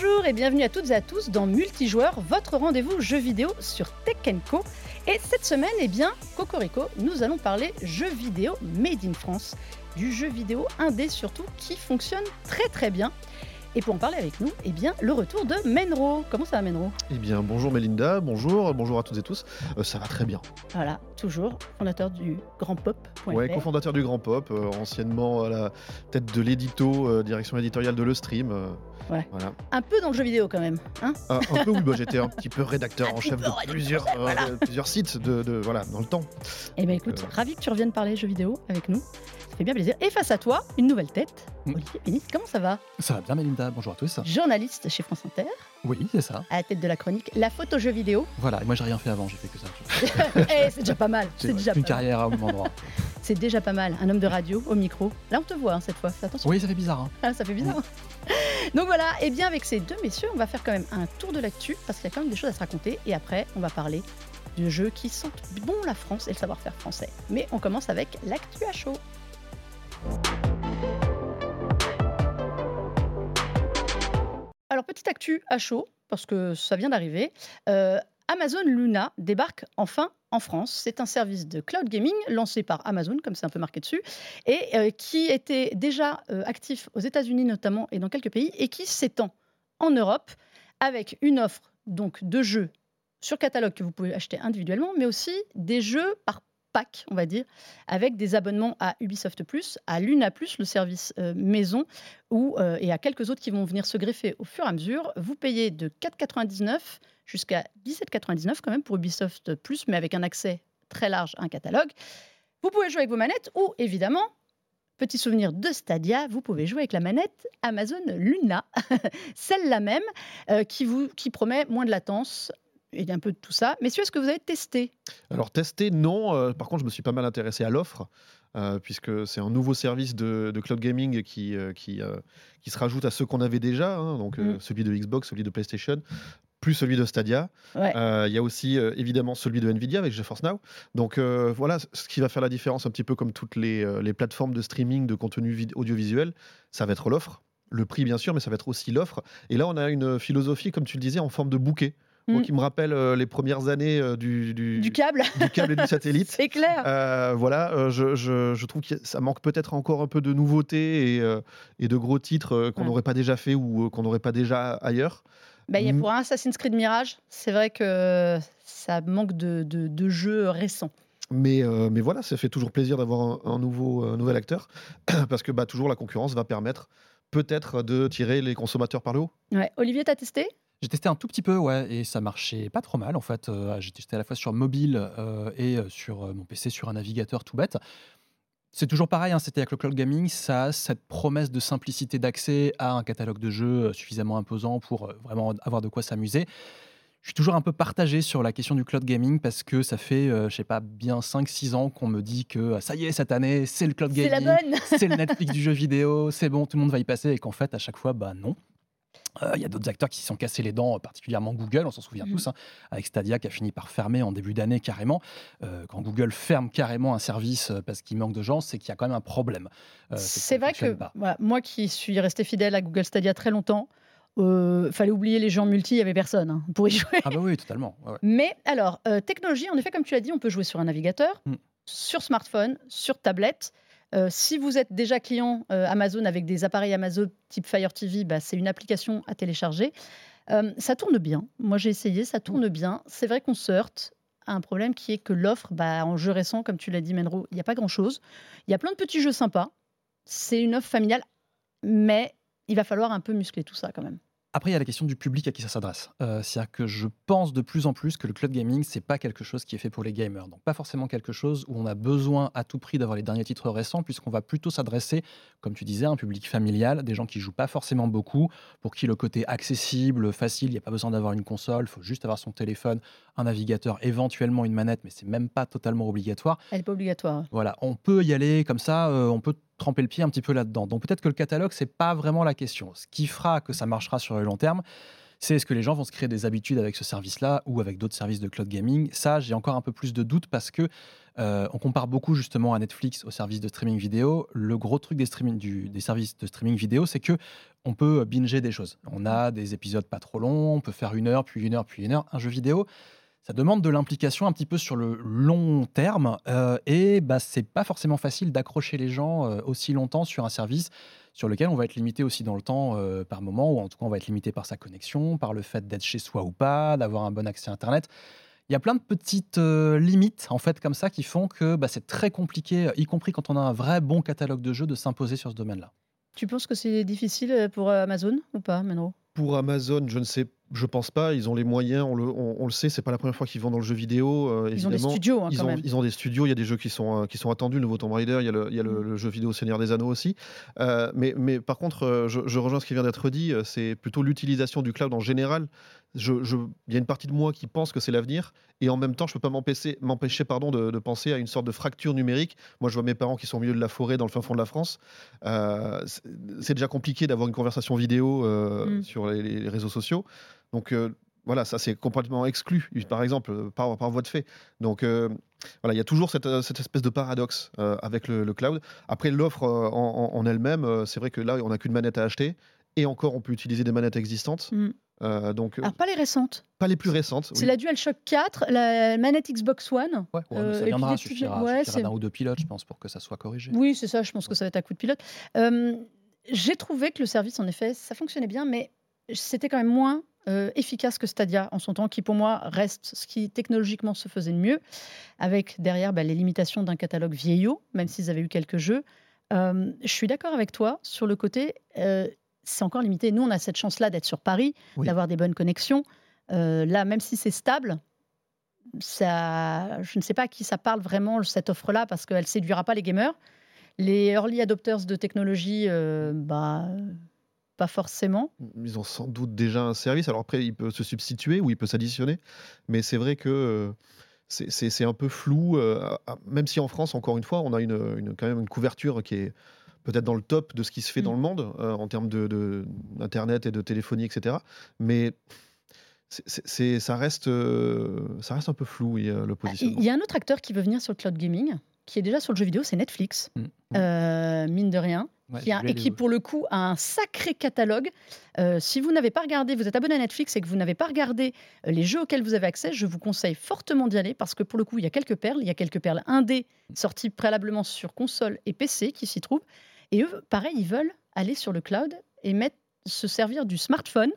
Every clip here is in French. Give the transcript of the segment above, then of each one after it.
Bonjour et bienvenue à toutes et à tous dans Multijoueur, votre rendez-vous jeux vidéo sur Tech Co. Et cette semaine, eh bien, Cocorico, nous allons parler jeux vidéo made in France, du jeu vidéo indé surtout qui fonctionne très très bien. Et pour en parler avec nous, eh bien, le retour de Menro. Comment ça va, Menro? Eh bien, bonjour Melinda, bonjour, bonjour à toutes et tous. Euh, ça va très bien. Voilà, toujours fondateur du Grand Pop. Ouais, cofondateur du Grand Pop, euh, anciennement à la tête de l'édito, euh, direction éditoriale de Le Stream. Ouais. Voilà. Un peu dans le jeu vidéo quand même. Hein un, peu oui, bah, j'étais un petit peu rédacteur en chef de plusieurs, plusieurs sites de, voilà, dans le temps. Eh bien écoute, ravi que tu reviennes parler jeux vidéo avec nous fait bien plaisir. Et face à toi, une nouvelle tête. Mm. Olivier Pénis, comment ça va? Ça va bien, Melinda. Bonjour à tous. Journaliste chez France Inter. Oui, c'est ça. À la tête de la chronique La photo jeu vidéo. Voilà, moi j'ai rien fait avant, j'ai fait que ça. Eh, c'est déjà pas mal. C'est déjà une carrière à un endroit. C'est déjà pas mal. Un homme de radio au micro. Là, on te voit hein, cette fois. Attention. Oui, ça fait bizarre. Hein. Ah, ça fait bizarre. Donc voilà, et eh bien avec ces deux messieurs, on va faire quand même un tour de l'actu parce qu'il y a quand même des choses à se raconter. Et après, on va parler de jeux qui sentent bon la France et le savoir-faire français. Mais on commence avec l'actu à chaud. Alors, petite actu à chaud, parce que ça vient d'arriver. Euh, Amazon Luna débarque enfin en France. C'est un service de cloud gaming lancé par Amazon, comme c'est un peu marqué dessus, et euh, qui était déjà euh, actif aux États-Unis notamment et dans quelques pays, et qui s'étend en Europe avec une offre donc de jeux sur catalogue que vous pouvez acheter individuellement, mais aussi des jeux par on va dire, avec des abonnements à Ubisoft Plus, à Luna Plus, le service euh, maison, ou, euh, et à quelques autres qui vont venir se greffer au fur et à mesure. Vous payez de 4,99 jusqu'à 17,99 quand même pour Ubisoft Plus, mais avec un accès très large à un catalogue. Vous pouvez jouer avec vos manettes ou évidemment Petit souvenir de Stadia, vous pouvez jouer avec la manette Amazon Luna, celle-là même, euh, qui, vous, qui promet moins de latence, et un peu de tout ça. Messieurs, est-ce que vous avez testé? Alors, testé, non. Euh, par contre, je me suis pas mal intéressé à l'offre. Euh, puisque c'est un nouveau service de, cloud gaming qui, euh, qui, qui, se rajoute à ceux qu'on avait déjà, hein, donc mm. celui de Xbox, celui de PlayStation, plus celui de Stadia. Il y a aussi évidemment celui de Nvidia avec GeForce Now. Donc voilà, ce qui va faire la différence un petit peu comme toutes les, les plateformes de streaming de contenu audiovisuel, ça va être l'offre. Le prix, bien sûr, mais ça va être aussi l'offre. Et là, on a une philosophie, comme tu le disais, en forme de bouquet. Qui me rappelle euh, les premières années euh, du, du, câble. du câble et du satellite. C'est clair. Euh, voilà, je, je, je, trouve que ça manque peut-être encore un peu de nouveautés et, et de gros titres qu'on n'aurait pas déjà fait ou qu'on n'aurait pas déjà ailleurs. Bah, y a pour un Assassin's Creed Mirage, c'est vrai que ça manque de, de, jeux récents. Mais, mais voilà, ça fait toujours plaisir d'avoir un, nouveau, nouvel acteur parce que bah, toujours la concurrence va permettre peut-être de tirer les consommateurs par le haut. Ouais. Olivier, tu as testé? J'ai testé un tout petit peu, ouais, et ça marchait pas trop mal en fait. Euh, j'ai testé à la fois sur mobile euh, et euh, sur mon PC sur un navigateur tout bête. C'est toujours pareil, hein, c'était avec le cloud gaming, ça a cette promesse de simplicité d'accès à un catalogue de jeux suffisamment imposant pour vraiment avoir de quoi s'amuser. Je suis toujours un peu partagé sur la question du cloud gaming parce que ça fait, je sais pas, bien 5-6 ans qu'on me dit que ça y est, cette année, c'est le cloud gaming, c'est le Netflix du jeu vidéo, c'est bon, tout le monde va y passer, et qu'en fait, à chaque fois, bah non. Euh, il y a d'autres acteurs qui s'y sont cassés les dents, particulièrement Google, on s'en souvient mmh. tous, hein, avec Stadia qui a fini par fermer en début d'année carrément. Euh, quand Google ferme carrément un service euh, parce qu'il manque de gens, c'est qu'il y a quand même un problème. c'est vrai que moi qui suis resté fidèle à Google Stadia très longtemps, euh, fallait oublier les gens multi, il n'y avait personne hein, pour y jouer. Ah bah oui, totalement. Mais alors, technologie, en effet, comme tu l'as dit, on peut jouer sur un navigateur, mmh. sur smartphone, sur tablette. Euh, si vous êtes déjà client euh, Amazon avec des appareils Amazon type Fire TV, bah, c'est une application à télécharger. Euh, ça tourne bien. Moi, j'ai essayé, ça tourne bien. C'est vrai qu'on se heurte à un problème qui est que l'offre, bah, en jeu récent, comme tu l'as dit, Menro, il n'y a pas grand-chose. Il y a plein de petits jeux sympas. C'est une offre familiale, mais il va falloir un peu muscler tout ça quand même. Après, il y a la question du public à qui ça s'adresse. Euh, c'est-à-dire que je pense de plus en plus que le cloud gaming, c'est pas quelque chose qui est fait pour les gamers. Donc, pas forcément quelque chose où on a besoin à tout prix d'avoir les derniers titres récents, puisqu'on va plutôt s'adresser, comme tu disais, à un public familial, des gens qui jouent pas forcément beaucoup, pour qui le côté accessible, facile, il n'y a pas besoin d'avoir une console, il faut juste avoir son téléphone, un navigateur, éventuellement une manette, mais c'est même pas totalement obligatoire. Elle n'est pas obligatoire. Voilà, on peut y aller comme ça, euh, on peut tremper le pied un petit peu là-dedans. Donc peut-être que le catalogue, c'est pas vraiment la question. Ce qui fera que ça marchera sur le long terme, c'est est-ce que les gens vont se créer des habitudes avec ce service-là ou avec d'autres services de cloud gaming? Ça, j'ai encore un peu plus de doutes parce que euh, on compare beaucoup justement à Netflix aux services de streaming vidéo. Le gros truc des, services de streaming vidéo, c'est que on peut binger des choses. On a des épisodes pas trop longs, on peut faire une heure, puis une heure, puis une heure. Un jeu vidéo, ça demande de l'implication un petit peu sur le long terme euh, et bah, c'est pas forcément facile d'accrocher les gens euh, aussi longtemps sur un service sur lequel on va être limité aussi dans le temps euh, par moment, ou en tout cas on va être limité par sa connexion, par le fait d'être chez soi ou pas, d'avoir un bon accès à Internet. Il y a plein de petites limites en fait comme ça qui font que bah, c'est très compliqué, y compris quand on a un vrai bon catalogue de jeux, de s'imposer sur ce domaine-là. Tu penses que c'est difficile pour Amazon ou pas, Menro? Pour Amazon, je ne sais pas je pense pas. Ils ont les moyens. On le, on, le sait. C'est pas la première fois qu'ils vont dans le jeu vidéo. Euh, ils ont des studios. Hein, ils, quand ont, même. ils ont des studios. Il y a des jeux qui sont, euh, qui sont attendus. Le nouveau Tomb Raider. Il y a le, il y a le, mm. jeu vidéo Seigneur des Anneaux aussi. Euh, mais, mais par contre, je, je, rejoins ce qui vient d'être dit. C'est plutôt l'utilisation du cloud en général il y a une partie de moi qui pense que c'est l'avenir, et en même temps, je ne peux pas m'empêcher pardon, de, penser à une sorte de fracture numérique. Moi, je vois mes parents qui sont au milieu de la forêt, dans le fin fond de la France. C'est déjà compliqué d'avoir une conversation vidéo mm. sur les, réseaux sociaux. Donc, euh, voilà, ça c'est complètement exclu, par exemple, par, par voie de fait. Donc voilà, il y a toujours cette, espèce de paradoxe avec le, cloud. Après, l'offre en, elle-même, c'est vrai que là, on n'a qu'une manette à acheter, et encore, on peut utiliser des manettes existantes. Mm. Euh, donc, Alors, pas les récentes. Pas les plus récentes. C'est la DualShock 4, la manette Xbox One. Ouais, euh, ça viendra, suffira, ouais, d'un ou deux pilotes, je pense, pour que ça soit corrigé. Oui, c'est ça, je pense que ça va être un coup de pilote. Euh, j'ai trouvé que le service, en effet, ça fonctionnait bien, mais c'était quand même moins efficace que Stadia en son temps, qui pour moi reste ce qui technologiquement se faisait de mieux, avec derrière bah, les limitations d'un catalogue vieillot, même s'ils avaient eu quelques jeux. je suis d'accord avec toi sur le côté c'est encore limité. Nous, on a cette chance-là d'être sur Paris, d'avoir des bonnes connexions. Euh, là, même si c'est stable, ça, je ne sais pas à qui ça parle vraiment, cette offre-là, parce qu'elle ne séduira pas les gamers. Les early adopters de technologie, euh, bah, pas forcément. Ils ont sans doute déjà un service. Alors après, il peut se substituer ou il peut s'additionner. Mais c'est vrai que euh, c'est un peu flou, même si en France, encore une fois, on a une, quand même une couverture qui est peut-être dans le top de ce qui se fait dans mm. le monde euh, en termes d'internet de, et de téléphonie, etc. Mais c'est, ça, reste, euh, ça reste un peu flou, le bah, positionnement. Il y a un autre acteur qui veut venir sur le cloud gaming, qui est déjà sur le jeu vidéo, c'est Netflix, mm. Euh, mine de rien. Qui a, et qui, pour le coup, a un sacré catalogue. si vous n'avez pas regardé, vous êtes abonné à Netflix et que vous n'avez pas regardé les jeux auxquels vous avez accès, je vous conseille fortement d'y aller parce que pour le coup, il y a quelques perles. Il y a quelques perles indé sorties préalablement sur console et PC qui s'y trouvent. Et eux, pareil, ils veulent aller sur le cloud et mettre, se servir du smartphone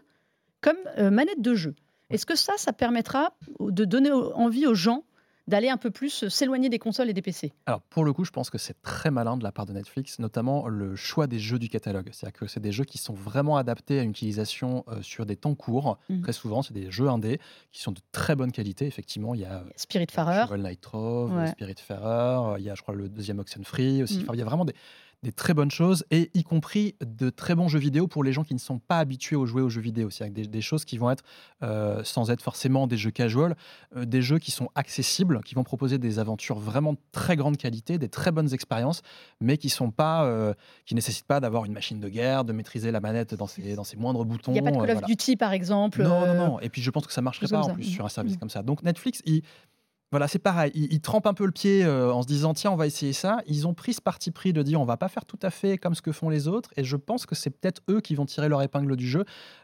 comme euh, manette de jeu. Est-ce que ça, ça permettra de donner envie aux gens d'aller un peu plus s'éloigner des consoles et des PC Alors pour le coup, je pense que c'est très malin de la part de Netflix, notamment le choix des jeux du catalogue. C'est-à-dire que c'est des jeux qui sont vraiment adaptés à une utilisation euh, sur des temps courts. Mmh. Très souvent, c'est des jeux indés qui sont de très bonne qualité. Effectivement, il y a Spiritfarer, Night Trove, Spiritfarer, il y a je crois le deuxième Oxenfree aussi. Mmh. Enfin, il y a vraiment des des très bonnes choses, et y compris de très bons jeux vidéo pour les gens qui ne sont pas habitués à jouer aux jeux vidéo. C'est-à-dire des, des, choses qui vont être, euh, sans être forcément des jeux casual, euh, des jeux qui sont accessibles, qui vont proposer des aventures vraiment de très grande qualité, des très bonnes expériences, mais qui sont pas, euh, qui nécessitent pas d'avoir une machine de guerre, de maîtriser la manette dans ses, dans ses moindres boutons. Il n'y a pas de Call of Duty, par exemple. Non, non, non. Et puis je pense que ça marcherait pas en plus sur un service mm. comme ça. Donc Netflix, il voilà, c'est pareil. Ils, trempent un peu le pied euh, en se disant tiens, on va essayer ça. Ils ont pris ce parti pris de dire on va pas faire tout à fait comme ce que font les autres. Et je pense que c'est peut-être eux qui vont tirer leur épingle du jeu,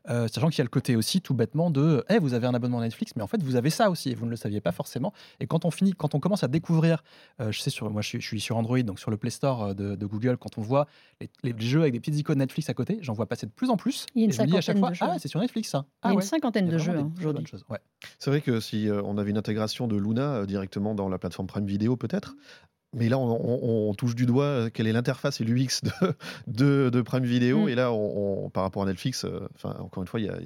euh, sachant qu'il y a le côté aussi tout bêtement de hey, vous avez un abonnement Netflix, mais en fait vous avez ça aussi et vous ne le saviez pas forcément. Et quand on finit, quand on commence à découvrir, euh, je sais sur moi je suis, sur Android, donc sur le Play Store de, Google, quand on voit les, jeux avec des petites icônes Netflix à côté, j'en vois passer de plus en plus. Il y a une cinquantaine à chaque fois, de jeux. Ah, c'est sur Netflix ça. Il y a une cinquantaine de jeux aujourd'hui. C'est vrai que si on avait une intégration de Luna directement dans la plateforme Prime Video peut-être. Mais là, on, touche du doigt euh, quelle est l'interface et l'UX de, de, Prime Video. Mm. Et là, on, par rapport à Netflix, euh, encore une fois, il y a,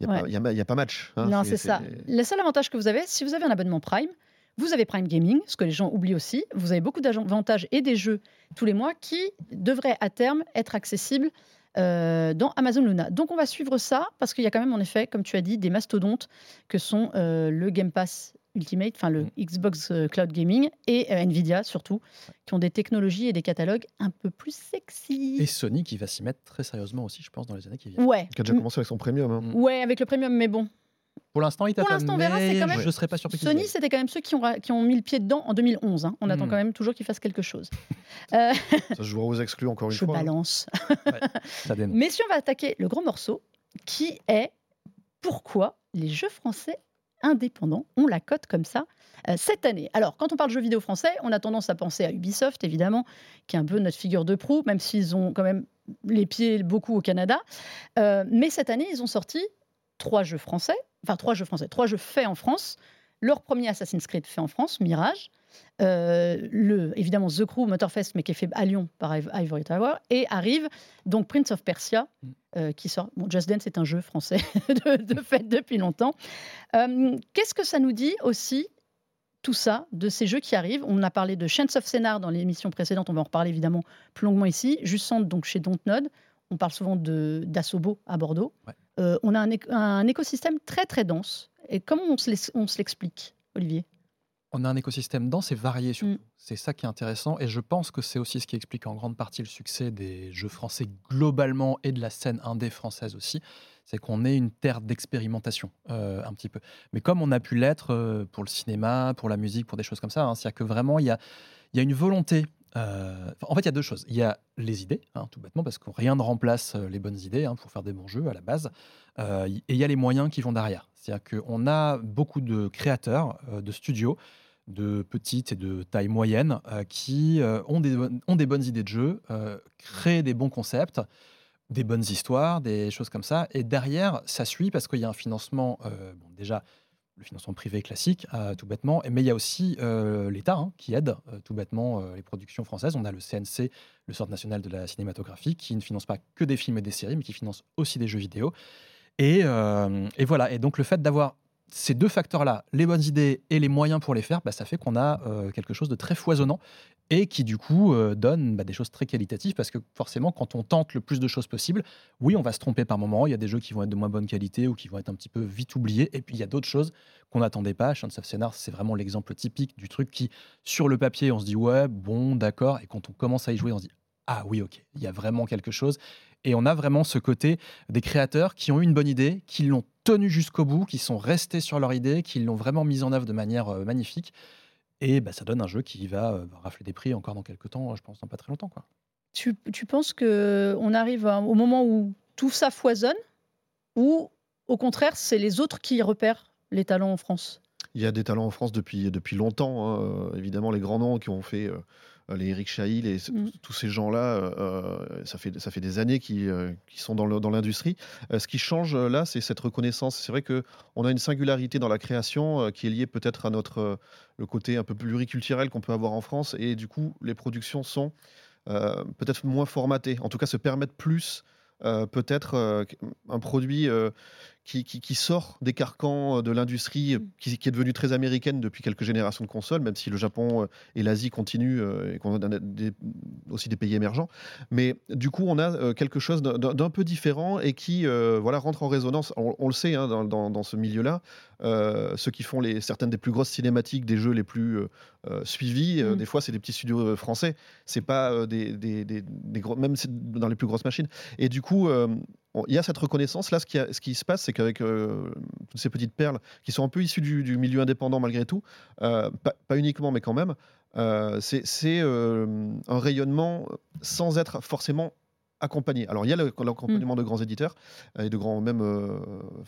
y, a, pas match. Hein. non, c'est ça. Le seul avantage que vous avez, si vous avez un abonnement Prime, vous avez Prime Gaming, ce que les gens oublient aussi. Vous avez beaucoup d'avantages et des jeux tous les mois qui devraient à terme être accessibles euh, dans Amazon Luna. Donc on va suivre ça parce qu'il y a quand même en effet, comme tu as dit, des mastodontes que sont le Game Pass Ultimate, enfin le Mm. Xbox euh, Cloud Gaming, et euh, Nvidia surtout, qui ont des technologies et des catalogues un peu plus sexy. Et Sony qui va s'y mettre très sérieusement aussi, je pense, dans les années qui viennent. Ouais. Qui a déjà commencé avec son premium. hein. Mm. Ouais, avec le premium, mais bon. Pour l'instant, il Pour l'instant, on verra, c'est mais quand même- je serais pas surpris. Sony, c'était quand même ceux qui ont, ra- qui ont mis le pied dedans en 2011. hein. On attend Mm. quand même toujours qu'ils fassent quelque chose. Euh, Ça se jouera aux exclus encore une je fois. hein. balance. Ça dénonce. Messieurs, on va attaquer le gros morceau qui est pourquoi les jeux français indépendants ont la cote comme ça euh, cette année. Alors, quand on parle jeux vidéo français, on a tendance à penser à Ubisoft, évidemment, qui est un peu notre figure de proue, même s'ils ont quand même les pieds beaucoup au Canada. Euh, mais cette année, ils ont sorti trois jeux français, enfin trois jeux français, trois jeux faits en France. Leur premier Assassin's Creed fait en France, Mirage. Euh, le, évidemment The Crew Motorfest, mais qui est fait à Lyon par Iv- Ivory Tower. Et arrive donc Prince of Persia, Mm. Euh, qui sort. Bon, Just Dance est un jeu français de, de fait depuis longtemps. Euh, Qu'est-ce que ça nous dit aussi tout ça, de ces jeux qui arrivent? On a parlé de Chance of Scénar dans l'émission précédente, on va en reparler évidemment plus longuement ici. Jusante, donc chez Dontnod, on parle souvent de- d'Assobo à Bordeaux. Ouais. Euh, on a un, un écosystème très très dense. Et comment on se l'explique, Olivier? On a un écosystème dense et varié surtout. Mm. C'est ça qui est intéressant et je pense que c'est aussi ce qui explique en grande partie le succès des jeux français globalement et de la scène indé française aussi. C'est qu'on est une terre d'expérimentation euh, un petit peu. Mais comme on a pu l'être euh, pour le cinéma, pour la musique, pour des choses comme ça, hein, c'est-à-dire que vraiment il y a, il y a une volonté. euh, en fait, il y a deux choses. Il y a les idées, hein, tout bêtement, parce que rien ne remplace les bonnes idées hein, pour faire des bons jeux à la base. Euh, et il y a les moyens qui vont derrière. C'est-à-dire qu'on a beaucoup de créateurs, euh, de studios, de petites et de taille moyenne, euh, qui euh, ont, des, ont des bonnes idées de jeu, euh, créent des bons concepts, des bonnes histoires, des choses comme ça. Et derrière, ça suit parce qu'il y a un financement, déjà le financement privé classique, tout bêtement, mais il y a aussi l'État hein, qui aide tout bêtement les productions françaises. On a le CNC, le Centre national de la cinématographie, qui ne finance pas que des films et des séries, mais qui finance aussi des jeux vidéo. Et, et voilà, et donc le fait d'avoir ces deux facteurs-là, les bonnes idées et les moyens pour les faire, bah, ça fait qu'on a euh, quelque chose de très foisonnant et qui du coup euh, donne bah, des choses très qualitatives parce que forcément quand on tente le plus de choses possible, oui on va se tromper par moment, il y a des jeux qui vont être de moins bonne qualité ou qui vont être un petit peu vite oubliés et puis il y a d'autres choses qu'on n'attendait pas. Chance of Scénar c'est vraiment l'exemple typique du truc qui sur le papier on se dit ouais bon d'accord. Et quand on commence à y jouer on se dit ah oui ok il y a vraiment quelque chose. Et on a vraiment ce côté des créateurs qui ont eu une bonne idée, qui l'ont tenue jusqu'au bout, qui sont restés sur leur idée, qui l'ont vraiment mise en œuvre de manière euh, magnifique. Et bah, ça donne un jeu qui va euh, rafler des prix encore dans quelques temps, je pense dans pas très longtemps. Quoi. tu, tu penses qu'on arrive à- au moment où tout ça foisonne ou au contraire c'est les autres qui repèrent les talents en France? Il y a des talents en France depuis, depuis longtemps. hein. Euh, évidemment, les grands noms qui ont fait euh, les Eric Chahi, les, Mm. tous ces gens-là, euh, ça, fait, ça fait des années qu'ils euh, qu'ils sont dans l'industrie. Euh, ce qui change euh, là, c'est cette reconnaissance. C'est vrai qu'on a une singularité dans la création euh, qui est liée peut-être à notre euh, le côté un peu pluriculturel qu'on peut avoir en France. Et du coup, les productions sont euh, peut-être moins formatées. En tout cas, se permettent plus. euh, peut-être euh, un produit euh, qui, qui- qui sort des carcans euh, de l'industrie euh, Mm. qui, qui est devenue très américaine depuis quelques générations de consoles, même si le Japon euh, et l'Asie continuent et qu'on a des- aussi des pays émergents. Mais du coup, on a quelque chose d'un- peu différent et qui euh, voilà, rentre en résonance. On, on le sait hein, dans, dans- dans ce milieu-là, euh, ceux qui font les, certaines des plus grosses cinématiques des jeux les plus euh, suivis, Mm. des fois, c'est des petits studios français. C'est pas des, des, des- des gros, même dans les plus grosses machines. Et du coup, il y a cette reconnaissance. Là, ce qui, a- ce qui se passe, c'est qu'avec euh, toutes ces petites perles qui sont un peu issues du, du milieu indépendant malgré tout, euh, pas, pas uniquement, mais quand même, euh, c'est euh, un rayonnement sans être forcément accompagné. Alors, il y a l'accompagnement de grands éditeurs et de grands même. euh,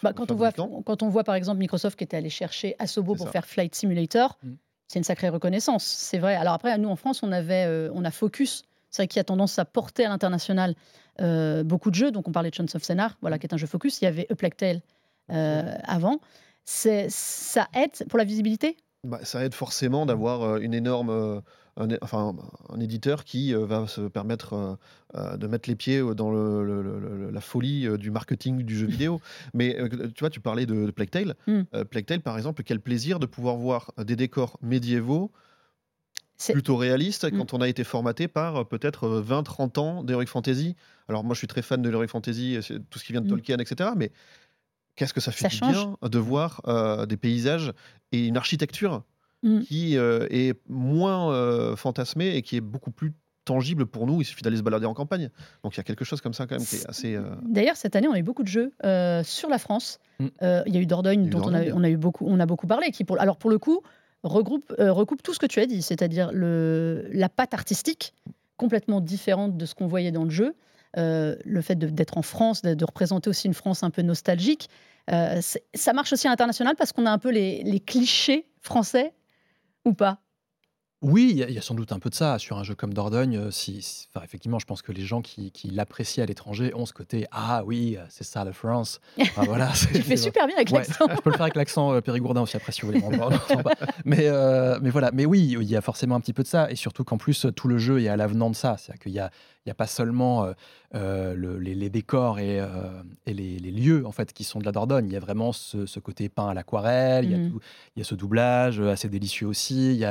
Bah, quand, on voit, quand on voit par exemple Microsoft qui était allé chercher Asobo pour ça. faire Flight Simulator, Mm. c'est une sacrée reconnaissance, c'est vrai. Alors après, nous en France, on, avait, euh, on a Focus, c'est vrai qu'il a tendance à porter à l'international euh, beaucoup de jeux. Donc on parlait de Chance of Scénar, voilà, qui est un jeu Focus. Il y avait A Plague Tale euh, avant. C'est- Ça aide pour la visibilité? Bah, ça aide forcément d'avoir euh, une énorme, un, enfin, un éditeur qui euh, va se permettre euh, de mettre les pieds dans le- le- le- le- la folie euh, du marketing du jeu vidéo. Mais tu vois, tu parlais de, de Plague Tale. Mm. Plague Tale, par exemple, quel plaisir de pouvoir voir des décors médiévaux plutôt réalistes Mm. quand on a été formaté par euh, peut-être 20-30 ans d'Heroic Fantasy. Alors moi, je suis très fan de l'Heroic Fantasy, euh, tout ce qui vient de Mm. Tolkien, etc. Mais qu'est-ce que ça fait du bien de voir des paysages et une architecture mmh. qui est moins fantasmée et qui est beaucoup plus tangible pour nous? Il suffit d'aller se balader en campagne. Donc il y a quelque chose comme ça quand même qui est assez. D'ailleurs, cette année, on a eu beaucoup de jeux sur la France. Mmh. il y a eu Dordogne, dont on, a, on, a, eu beaucoup, on a beaucoup parlé. Qui pour, alors pour le coup, regroupe, recoupe tout ce que tu as dit, c'est-à-dire la patte artistique complètement différente de ce qu'on voyait dans le jeu. Euh, le fait d'être en France, de, représenter aussi une France un peu nostalgique. Euh, ça marche aussi à l'international parce qu'on a un peu les clichés français ou pas oui, il y, a sans doute un peu de ça sur un jeu comme Dordogne. Euh, si, enfin, effectivement, je pense que les gens qui, l'apprécient à l'étranger ont ce côté ah oui, euh, c'est ça la France. voilà, tu fais super bien avec l'accent. je peux le faire avec l'accent euh, périgourdin aussi après si vous voulez. mais mais voilà, mais oui, il y a forcément un petit peu de ça et surtout qu'en plus tout le jeu est à l'avenant de ça, c'est-à-dire qu'il y a il n'y a pas seulement les, décors et, les, lieux en fait qui sont de la Dordogne. Il y a vraiment ce, côté peint à l'aquarelle. Mmh. Il, y a ce doublage assez délicieux aussi. Il y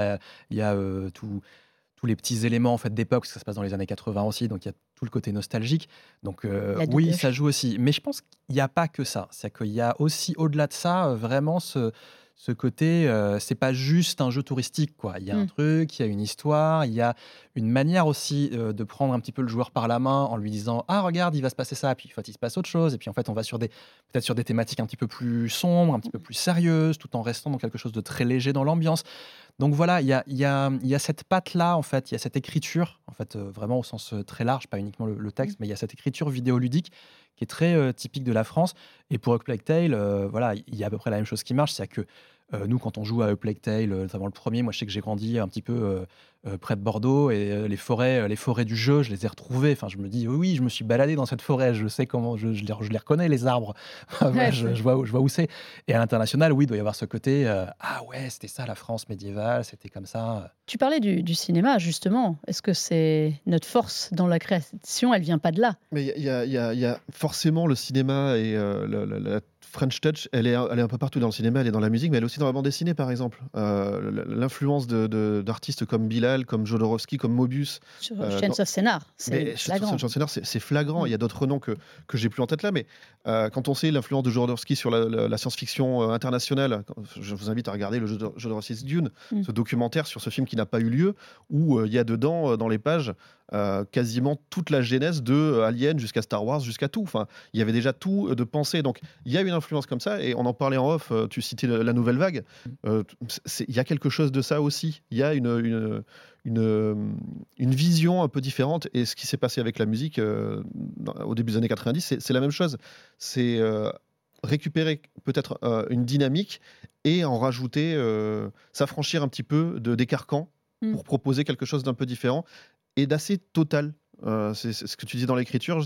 a, tous les petits éléments en fait d'époque, parce que ça se passe dans les années 80 aussi, donc il y a tout le côté nostalgique. Donc oui, ça joue aussi. Mais je pense qu'il n'y a pas que ça. C'est qu'il y a aussi au-delà de ça vraiment ce, ce côté, euh, c'est pas juste un jeu touristique, quoi. Il y a un mmh. truc, il y a une histoire, il y a une manière aussi euh, de prendre un petit peu le joueur par la main en lui disant ah regarde il va se passer ça, puis en fait il se passe autre chose, et puis en fait on va sur des peut-être sur des thématiques un petit peu plus sombres, un petit peu plus sérieuses, tout en restant dans quelque chose de très léger dans l'ambiance. Donc voilà, il y a, y, a, y a, cette patte là en fait, il y a cette écriture en fait euh, vraiment au sens très large, pas uniquement le, texte, mmh. mais il y a cette écriture vidéoludique qui est très typique de la France. Et pour A Plague Tale, voilà, il y a à peu près la même chose qui marche, c'est que euh, nous, quand on joue à A Plague Tale, notamment le premier, moi je sais que j'ai grandi un petit peu euh, euh, près de Bordeaux et les forêts, les forêts du jeu, je les ai retrouvées. Enfin, je me dis oui, je me suis baladé dans cette forêt, je sais comment, je, je, les, reconnais les arbres, je, vois, je vois où c'est. Et à l'international, oui, il doit y avoir ce côté ah ouais, c'était ça la France médiévale, c'était comme ça. Tu parlais du, cinéma justement. Est-ce que c'est notre force dans la création? Elle vient pas de là Mais il y, a forcément le cinéma et la French Touch, elle est, elle est un peu partout dans le cinéma, elle est dans la musique, mais elle est aussi dans la bande dessinée, par exemple. Euh, l'influence d'artistes comme Bilal, comme Jodorowsky, comme Mobius. Sur euh, Scénar, c'est flagrant. c'est flagrant. Il y a d'autres noms que, que j'ai plus en tête là, mais euh, quand on sait l'influence de Jodorowsky sur la, science-fiction internationale, je vous invite à regarder le Jodorowsky's Dune, mm. ce documentaire sur ce film qui n'a pas eu lieu, où il y a dedans, dans les pages, quasiment toute la genèse de Alien jusqu'à Star Wars, jusqu'à tout. Enfin, il y avait déjà tout de pensée. Donc, il y a une influence comme ça, et on en parlait en off, euh, tu citais la nouvelle vague, mm. euh, il y a quelque chose de ça aussi. Il y a une, une, une, vision un peu différente, et ce qui s'est passé avec la musique euh, au début des années 90, c'est la même chose. C'est récupérer peut-être une dynamique et en rajouter, s'affranchir un petit peu de, des carcans mm. pour proposer quelque chose d'un peu différent et d'assez total euh, c'est ce que tu dis dans l'écriture.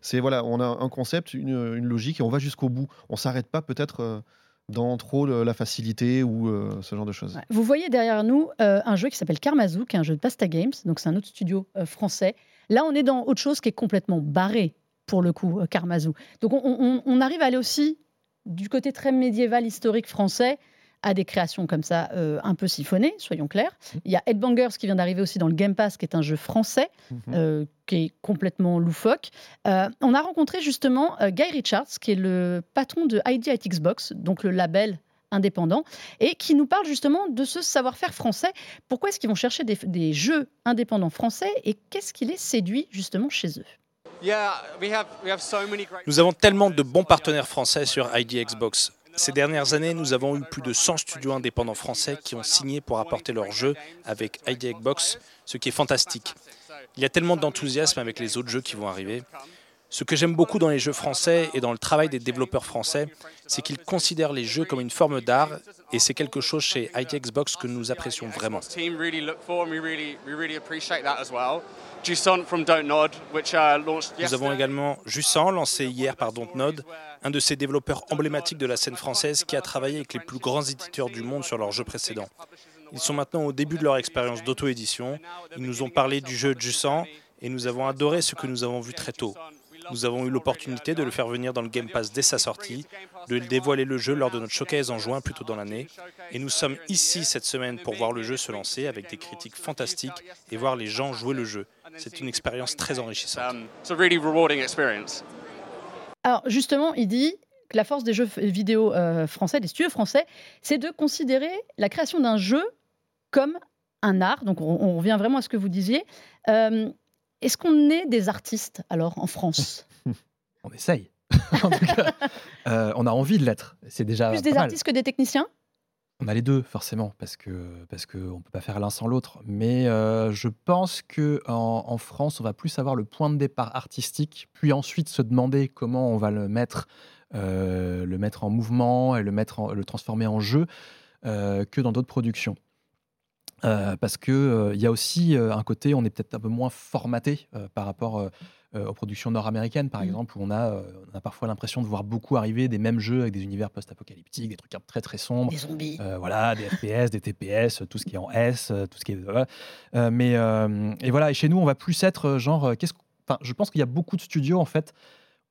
C'est voilà, on a un concept, une, logique et on va jusqu'au bout. On s'arrête pas peut-être euh, dans trop la facilité ou euh, ce genre de choses. Vous voyez derrière nous un jeu qui s'appelle Karmazoo, qui est un jeu de Pasta Games, donc c'est un autre studio français. Là, on est dans autre chose qui est complètement barré pour le coup, Karmazoo. Donc on, on arrive à aller aussi du côté très médiéval historique français à des créations comme ça euh, un peu siphonnées, soyons clairs. Mmh. Il y a Headbangers qui vient d'arriver aussi dans le Game Pass, qui est un jeu français, mmh. euh, qui est complètement loufoque. Euh, on a rencontré justement Guy Richards, qui est le patron de ID at Xbox, donc le label indépendant, et qui nous parle justement de ce savoir-faire français. Pourquoi est-ce qu'ils vont chercher des, des jeux indépendants français et qu'est-ce qui les séduit justement chez eux? Nous avons tellement de bons partenaires français sur ID Xbox. Ces dernières années, nous avons eu plus de 100 studios indépendants français qui ont signé pour apporter leurs jeux avec ID Box, ce qui est fantastique. Il y a tellement d'enthousiasme avec les autres jeux qui vont arriver. Ce que j'aime beaucoup dans les jeux français et dans le travail des développeurs français, c'est qu'ils considèrent les jeux comme une forme d'art et c'est quelque chose chez IT Xbox que nous apprécions vraiment. Nous avons également Jussan, lancé hier par Dontnod, un de ces développeurs emblématiques de la scène française qui a travaillé avec les plus grands éditeurs du monde sur leurs jeux précédents. Ils sont maintenant au début de leur expérience d'auto-édition. Ils nous ont parlé du jeu Jussan et nous avons adoré ce que nous avons vu très tôt. Nous avons eu l'opportunité de le faire venir dans le Game Pass dès sa sortie, de dévoiler le jeu lors de notre showcase en juin plus tôt dans l'année. Et nous sommes ici cette semaine pour voir le jeu se lancer avec des critiques fantastiques et voir les gens jouer le jeu. C'est une expérience très enrichissante. Alors justement, il dit que la force des jeux vidéo français, des studios français, c'est de considérer la création d'un jeu comme un art. Donc on, revient vraiment à ce que vous disiez. Est-ce qu'on est des artistes alors en France? On essaye. en tout cas, on a envie de l'être. C'est déjà plus des artistes que des techniciens? On a les deux, forcément, parce que parce qu'on ne peut pas faire l'un sans l'autre. Mais euh, je pense que en, France, on va plus avoir le point de départ artistique, puis ensuite se demander comment on va le mettre, euh, le mettre en mouvement et le, mettre le transformer en jeu, euh, que dans d'autres productions. Parce qu'il il y a aussi un côté, on est peut-être un peu moins formaté par rapport euh, aux productions nord-américaines, par mmh. exemple, où on a, euh, on a parfois l'impression de voir beaucoup arriver des mêmes jeux avec des univers post-apocalyptiques, des trucs très très sombres. Des zombies. Euh, voilà, des FPS, des TPS, tout ce qui est en S, tout ce qui est. mais, et voilà, et chez nous, on va plus être genre. qu'est-ce enfin, je pense qu'il y a beaucoup de studios, en fait,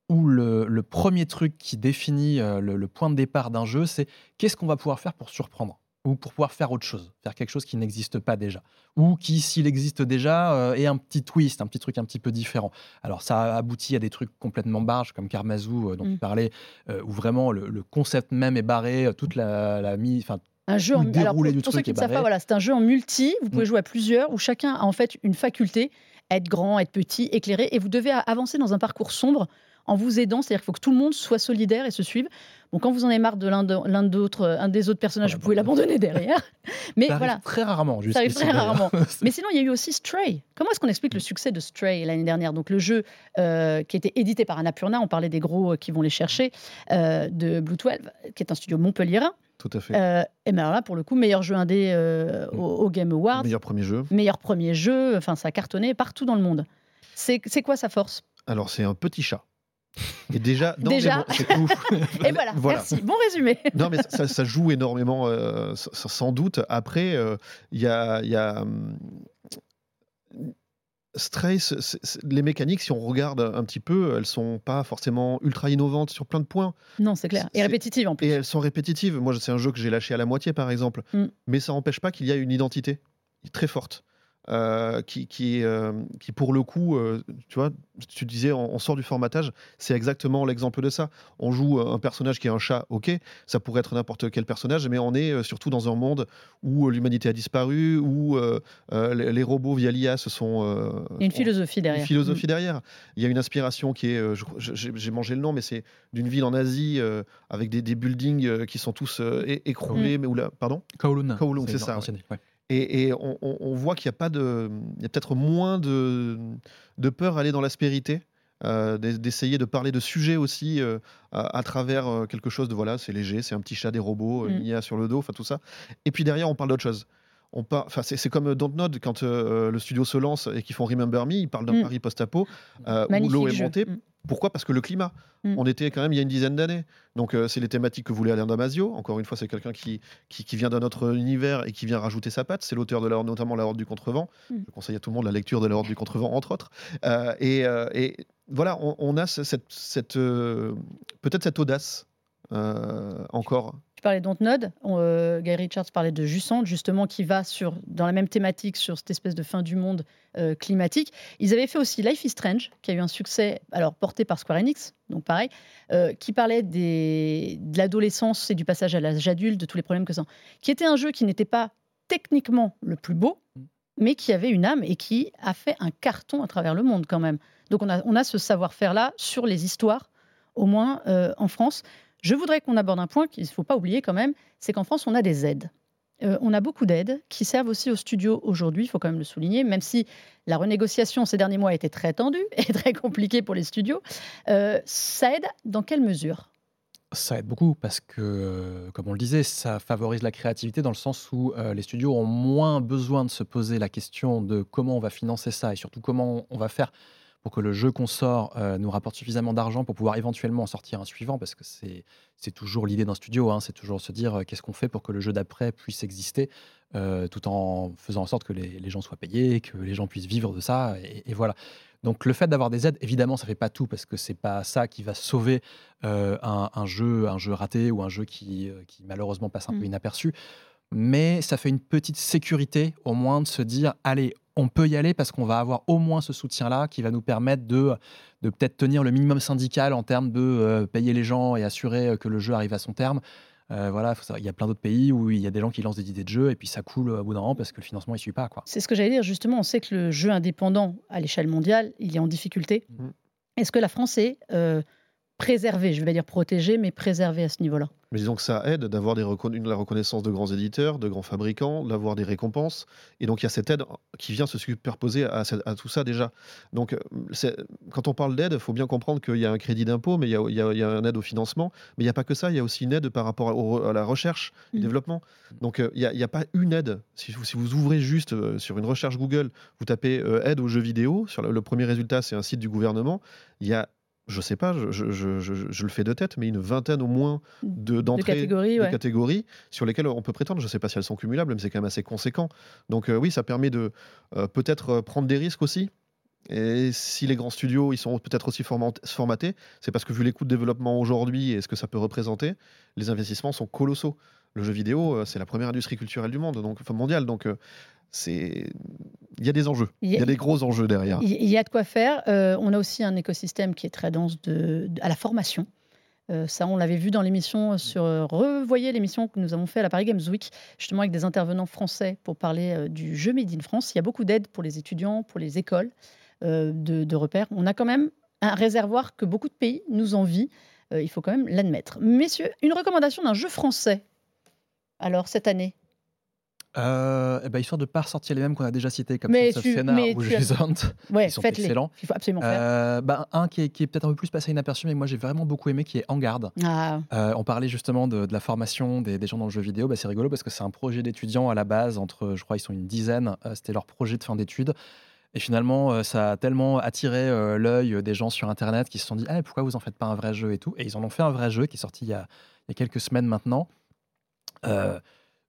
où le, le premier truc qui définit le, le point de départ d'un jeu, c'est qu'est-ce qu'on va pouvoir faire pour surprendre ou pour pouvoir faire autre chose, faire quelque chose qui n'existe pas déjà, ou qui, s'il existe déjà, euh, est un petit twist, un petit truc un petit peu différent. Alors ça aboutit à des trucs complètement barges, comme Karmazou, euh, dont tu mm. parlais, euh, où vraiment le, concept même est barré, toute la, la mise... Enfin, un jeu en alors pour, ceux qui ne savent pas, voilà, c'est un jeu en multi. Vous pouvez mm. jouer à plusieurs, où chacun a en fait une faculté, être grand, être petit, éclairé, et vous devez avancer dans un parcours sombre en vous aidant. C'est-à-dire qu'il faut que tout le monde soit solidaire et se suive. Bon, quand vous en avez marre de l'un d'autre, euh, un des autres personnages, vous pouvez l'abandonner derrière. Mais ça voilà. très rarement, juste. Ça arrive très rarement. Mais sinon, il y a eu aussi Stray. Comment est-ce qu'on explique le succès de Stray l'année dernière? Donc, le jeu euh, qui a été édité par Annapurna, on parlait des gros euh, qui vont les chercher, de Blue 12, qui est un studio montpelliérain. Tout à fait. et bien là, pour le coup, meilleur jeu indé mm. au, Game Awards. Meilleur premier jeu. Meilleur premier jeu. Enfin, ça a cartonné partout dans le monde. C'est quoi sa force? Alors, c'est un petit chat. Et déjà, déjà. Et voilà, merci. Bon résumé. non, mais ça, joue énormément, euh, sans doute. Après, euh, il y a. Y a hum, les mécaniques, si on regarde un petit peu, elles sont pas forcément ultra innovantes sur plein de points. Non, c'est clair. Et répétitives en plus. Et elles sont répétitives. Moi, c'est un jeu que j'ai lâché à la moitié, par exemple. Mm. Mais ça n'empêche pas qu'il y a une identité très forte. Euh, qui, qui, euh, qui, pour le coup, euh, tu vois, tu disais, on, sort du formatage, c'est exactement l'exemple de ça. On joue un personnage qui est un chat, ok, ça pourrait être n'importe quel personnage, mais on est surtout dans un monde où l'humanité a disparu, où les, robots via l'IA se sont. Il y a une philosophie derrière. Une philosophie mm. derrière. Il y a une inspiration qui est, j'ai mangé le nom, mais c'est d'une ville en Asie avec des, des buildings qui sont tous écroulés, mm. mais où là, pardon? Kowloon. Kowloon, c'est ça. Et, on, voit qu'il y a pas de, il y a peut-être moins de, de peur à aller dans l'aspérité, euh, d'essayer de parler de sujets aussi euh, à, travers euh, quelque chose de voilà, c'est léger, c'est un petit chat, des robots, il y a sur le dos, enfin tout ça. Et puis derrière, on parle d'autre chose. On enfin, c'est comme Dontnod quand le studio se lance et qu'ils font Remember Me, ils parlent d'un mm. Paris post-apo où l'eau est montée. Mm. Pourquoi? Parce que le climat. Mm. On était quand même il y a une dizaine d'années. Donc, euh, c'est les thématiques que voulait Alain Damasio. Encore une fois, c'est quelqu'un qui, qui, vient d'un autre univers et qui vient rajouter sa patte. C'est l'auteur de la, notamment La Horde du Contrevent. Mm. Je conseille à tout le monde la lecture de La Horde du Contrevent, entre autres. Euh, euh, et, voilà, on, a cette, cette peut-être cette audace encore parlais d'Ontnod, euh, Guy Richards parlait de Jussant, justement, qui va sur, dans la même thématique sur cette espèce de fin du monde euh, climatique. Ils avaient fait aussi Life is Strange, qui a eu un succès, alors porté par Square Enix, donc pareil, euh, qui parlait des, de l'adolescence et du passage à l'âge adulte, de tous les problèmes que ça. Qui était un jeu qui n'était pas techniquement le plus beau, mais qui avait une âme et qui a fait un carton à travers le monde quand même. Donc on a, on a ce savoir-faire-là sur les histoires, au moins en France. Je voudrais qu'on aborde un point qu'il ne faut pas oublier quand même, c'est qu'en France, on a des aides. Euh, on a beaucoup d'aides qui servent aussi aux studios aujourd'hui, il faut quand même le souligner, même si la renégociation ces derniers mois a été très tendue et très compliquée pour les studios. Euh, ça aide dans quelle mesure? Ça aide beaucoup parce que, comme on le disait, ça favorise la créativité dans le sens où euh, les studios ont moins besoin de se poser la question de comment on va financer ça et surtout comment on va faire pour que le jeu qu'on sort euh, nous rapporte suffisamment d'argent pour pouvoir éventuellement en sortir un suivant, parce que c'est toujours l'idée d'un studio, hein, c'est toujours se dire euh, qu'est-ce qu'on fait pour que le jeu d'après puisse exister, euh, tout en faisant en sorte que les, gens soient payés, que les gens puissent vivre de ça, et, voilà. Donc le fait d'avoir des aides, évidemment, ça fait pas tout, parce que c'est pas ça qui va sauver un, jeu, un jeu raté ou un jeu qui, qui malheureusement passe un peu mmh. inaperçu, mais ça fait une petite sécurité au moins de se dire, allez, on peut y aller parce qu'on va avoir au moins ce soutien-là qui va nous permettre de, de peut-être tenir le minimum syndical en termes de euh, payer les gens et assurer euh, que le jeu arrive à son terme. Euh, voilà, il y a plein d'autres pays où il y a des gens qui lancent des idées de jeu et puis ça coule au bout d'un an parce que le financement ne suit pas. C'est ce que j'allais dire, justement, on sait que le jeu indépendant à l'échelle mondiale, il est en difficulté. Mmh. Est-ce que la France est préservé, je vais pas dire protégé, mais préservé à ce niveau-là. Mais disons que ça aide d'avoir la reconnaissance de grands éditeurs, de grands fabricants, d'avoir des récompenses. Et donc il y a cette aide qui vient se superposer à, tout ça déjà. Donc euh, quand on parle d'aide, il faut bien comprendre qu'il y a un crédit d'impôt, mais il y, a, il, un aide au financement. Mais il n'y a pas que ça, il y a aussi une aide par rapport à, la recherche, au mmh. développement. Donc euh, il n'y a, pas une aide. Si vous, si vous ouvrez juste euh, sur une recherche Google, vous tapez aide aux jeux vidéo, sur le premier résultat c'est un site du gouvernement, il y a je sais pas, je, le fais de tête, mais une vingtaine au moins d'entrées de, catégories, sur lesquelles on peut prétendre. Je ne sais pas si elles sont cumulables, mais c'est quand même assez conséquent. Donc euh, oui, ça permet de euh, peut-être euh, prendre des risques aussi. Et si les grands studios ils sont peut-être aussi formatés, c'est parce que vu les coûts de développement aujourd'hui et ce que ça peut représenter, les investissements sont colossaux. Le jeu vidéo, c'est la première industrie culturelle du monde, donc enfin mondiale. Donc c'est il y a des enjeux, il y a, des gros enjeux derrière. Il y a de quoi faire. Euh, on a aussi un écosystème qui est très dense de, à la formation. Euh, ça, on l'avait vu dans l'émission sur. revoyez l'émission que nous avons fait à la Paris Games Week, justement avec des intervenants français pour parler euh, du jeu Made in France. Il y a beaucoup d'aide pour les étudiants, pour les écoles de, de, repères. On a quand même un réservoir que beaucoup de pays nous envient. il faut quand même l'admettre. Messieurs, une recommandation d'un jeu français. Alors, cette année? Euh, eh ben, histoire de ne pas ressortir les mêmes qu'on a déjà cités, comme mais tu, ou Jusant. Ouais, sont excellents. Il faut absolument faire. Euh, bah, un qui est, qui est peut-être un peu plus passé inaperçu, mais moi j'ai vraiment beaucoup aimé, qui est En Garde. Ah. Euh, on parlait justement de, de la formation des, des, gens dans le jeu vidéo. Bah, c'est rigolo parce que c'est un projet d'étudiants à la base, entre, je crois, ils sont une dizaine. Euh, c'était leur projet de fin d'études. Et finalement, ça a tellement attiré l'œil des gens sur Internet qui se sont dit ah, pourquoi vous en faites pas un vrai jeu et tout. Et ils en ont fait un vrai jeu qui est sorti il y a, il y a quelques semaines maintenant. Euh,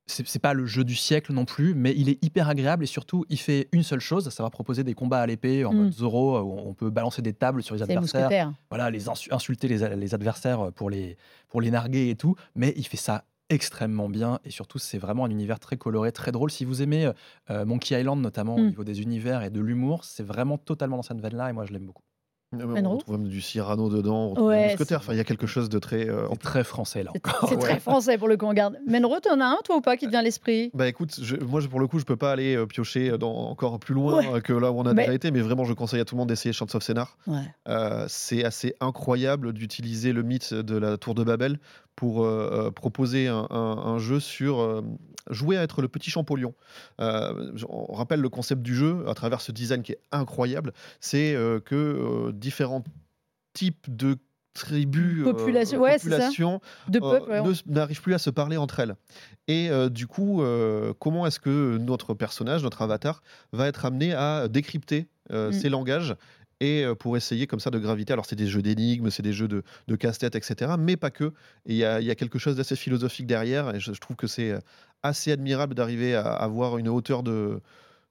c'est pas le jeu du siècle non plus, mais il est hyper agréable et surtout il fait une seule chose, ça va proposer des combats à l'épée en mode mm. Zoro où on peut balancer des tables sur les adversaires, voilà, les insulter les, adversaires pour les pour les narguer et tout, mais il fait ça extrêmement bien et surtout c'est vraiment un univers très coloré, très drôle. Si vous aimez euh, Monkey Island notamment au mm. niveau des univers et de l'humour, c'est vraiment totalement dans cette veine là et moi je l'aime beaucoup. On trouve même du Cyrano dedans, on ouais, Enfin, il y a quelque chose de très. Euh, très français là C'est très français pour le coup, on garde. Menro, t'en as un toi ou pas qui te vient à l'esprit? Bah écoute, moi pour le coup, je peux pas aller euh, piocher dans, encore plus loin que là où on a déjà été, mais vraiment, je conseille à tout le monde d'essayer Chants of Scénar. Euh, c'est assez incroyable d'utiliser le mythe de la Tour de Babel pour euh, euh, proposer un, jeu sur euh, jouer à être le petit Champollion. on rappelle le concept du jeu à travers ce design qui est incroyable, c'est que différents types de tribus, population, n'arrivent plus à se parler entre elles. Et du coup, comment est-ce que notre personnage, notre avatar, va être amené à décrypter mm. ces langages et pour essayer comme ça de graviter. Alors c'est des jeux d'énigmes, c'est des jeux de, casse-tête, etc. Mais pas que. Il y, a, quelque chose d'assez philosophique derrière et je, trouve que c'est assez admirable d'arriver à avoir une hauteur de,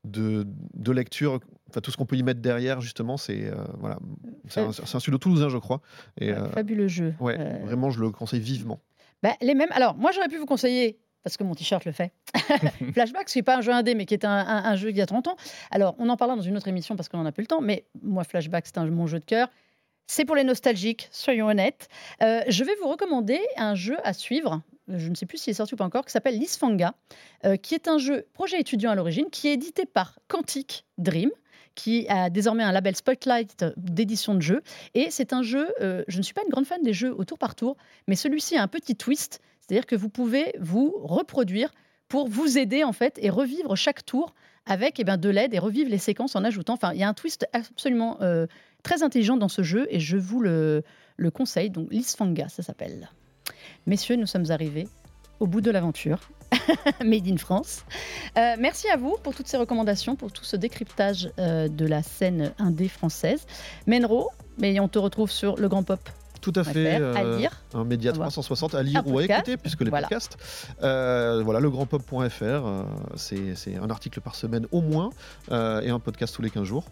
de, lecture. Enfin, tout ce qu'on peut y mettre derrière, justement, c'est voilà, c'est un, un, studio toulousain, je crois. Et, fabuleux jeu. Ouais, vraiment, je le conseille vivement. Bah, les mêmes. Alors, moi, j'aurais pu vous conseiller parce que mon t-shirt le fait. Flashback, ce n'est pas un jeu indé, mais qui est un, jeu il y a 30 ans. Alors, on en parlera dans une autre émission parce qu'on n'en a plus le temps, mais moi, Flashback, c'est mon jeu de cœur. C'est pour les nostalgiques, soyons honnêtes. Euh, je vais vous recommander un jeu à suivre. Je ne sais plus s'il est sorti ou pas encore, qui s'appelle Lisfanga, euh, qui est un jeu projet étudiant à l'origine, qui est édité par Quantic Dream, qui a désormais un label Spotlight d'édition de jeu. Et c'est un jeu, euh, je ne suis pas une grande fan des jeux au tour par tour, mais celui-ci a un petit twist c'est-à-dire que vous pouvez vous reproduire pour vous aider en fait et revivre chaque tour avec eh ben, de l'aide et revivre les séquences en ajoutant. Enfin, il y a un twist absolument euh, très intelligent dans ce jeu et je vous le, le conseille. Donc, Lisfanga, ça s'appelle. Messieurs, nous sommes arrivés au bout de l'aventure. Made in France. Euh, merci à vous pour toutes ces recommandations, pour tout ce décryptage euh, de la scène indé française. Menro, mais on te retrouve sur le Grand Pop tout à fait. Euh, lire. Un média 360 à lire ou à écouter, puisque les podcasts. Euh, voilà, legrandpop.fr, euh, c'est un article par semaine au moins, et un podcast tous les 15 jours.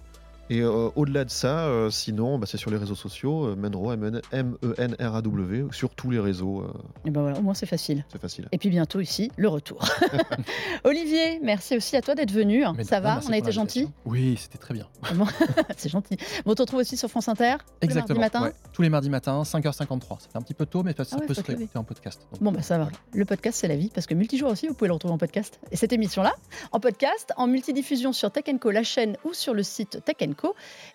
Et euh, au-delà de ça, euh, sinon, bah, c'est sur les réseaux sociaux, euh, Menro, M-E-N-R-A-W, sur tous les réseaux. Et ben voilà, au moins c'est facile. C'est facile. Et puis bientôt ici, le retour. Olivier, merci aussi à toi d'être venu. ça va On a été gentil Oui, c'était très bien. c'est gentil. Bon, on te retrouve aussi sur France Inter Exactement. Les matin tous les mardis matins, 5h53. Ça fait un petit peu tôt, mais ça, ah peut se réécouter en podcast. bon, bah ça va. Le podcast, c'est la vie, parce que multijour aussi, vous pouvez le retrouver en podcast. Et cette émission-là, en podcast, en multidiffusion sur Tech Co, la chaîne, ou sur le site Tech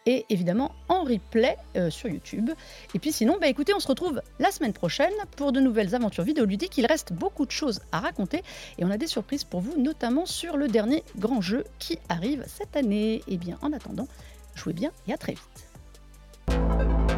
Et évidemment en replay euh, sur YouTube. Et puis sinon, bah écoutez, on se retrouve la semaine prochaine pour de nouvelles aventures vidéoludiques. Il reste beaucoup de choses à raconter et on a des surprises pour vous, notamment sur le dernier grand jeu qui arrive cette année. Et bien en attendant, jouez bien et à très vite.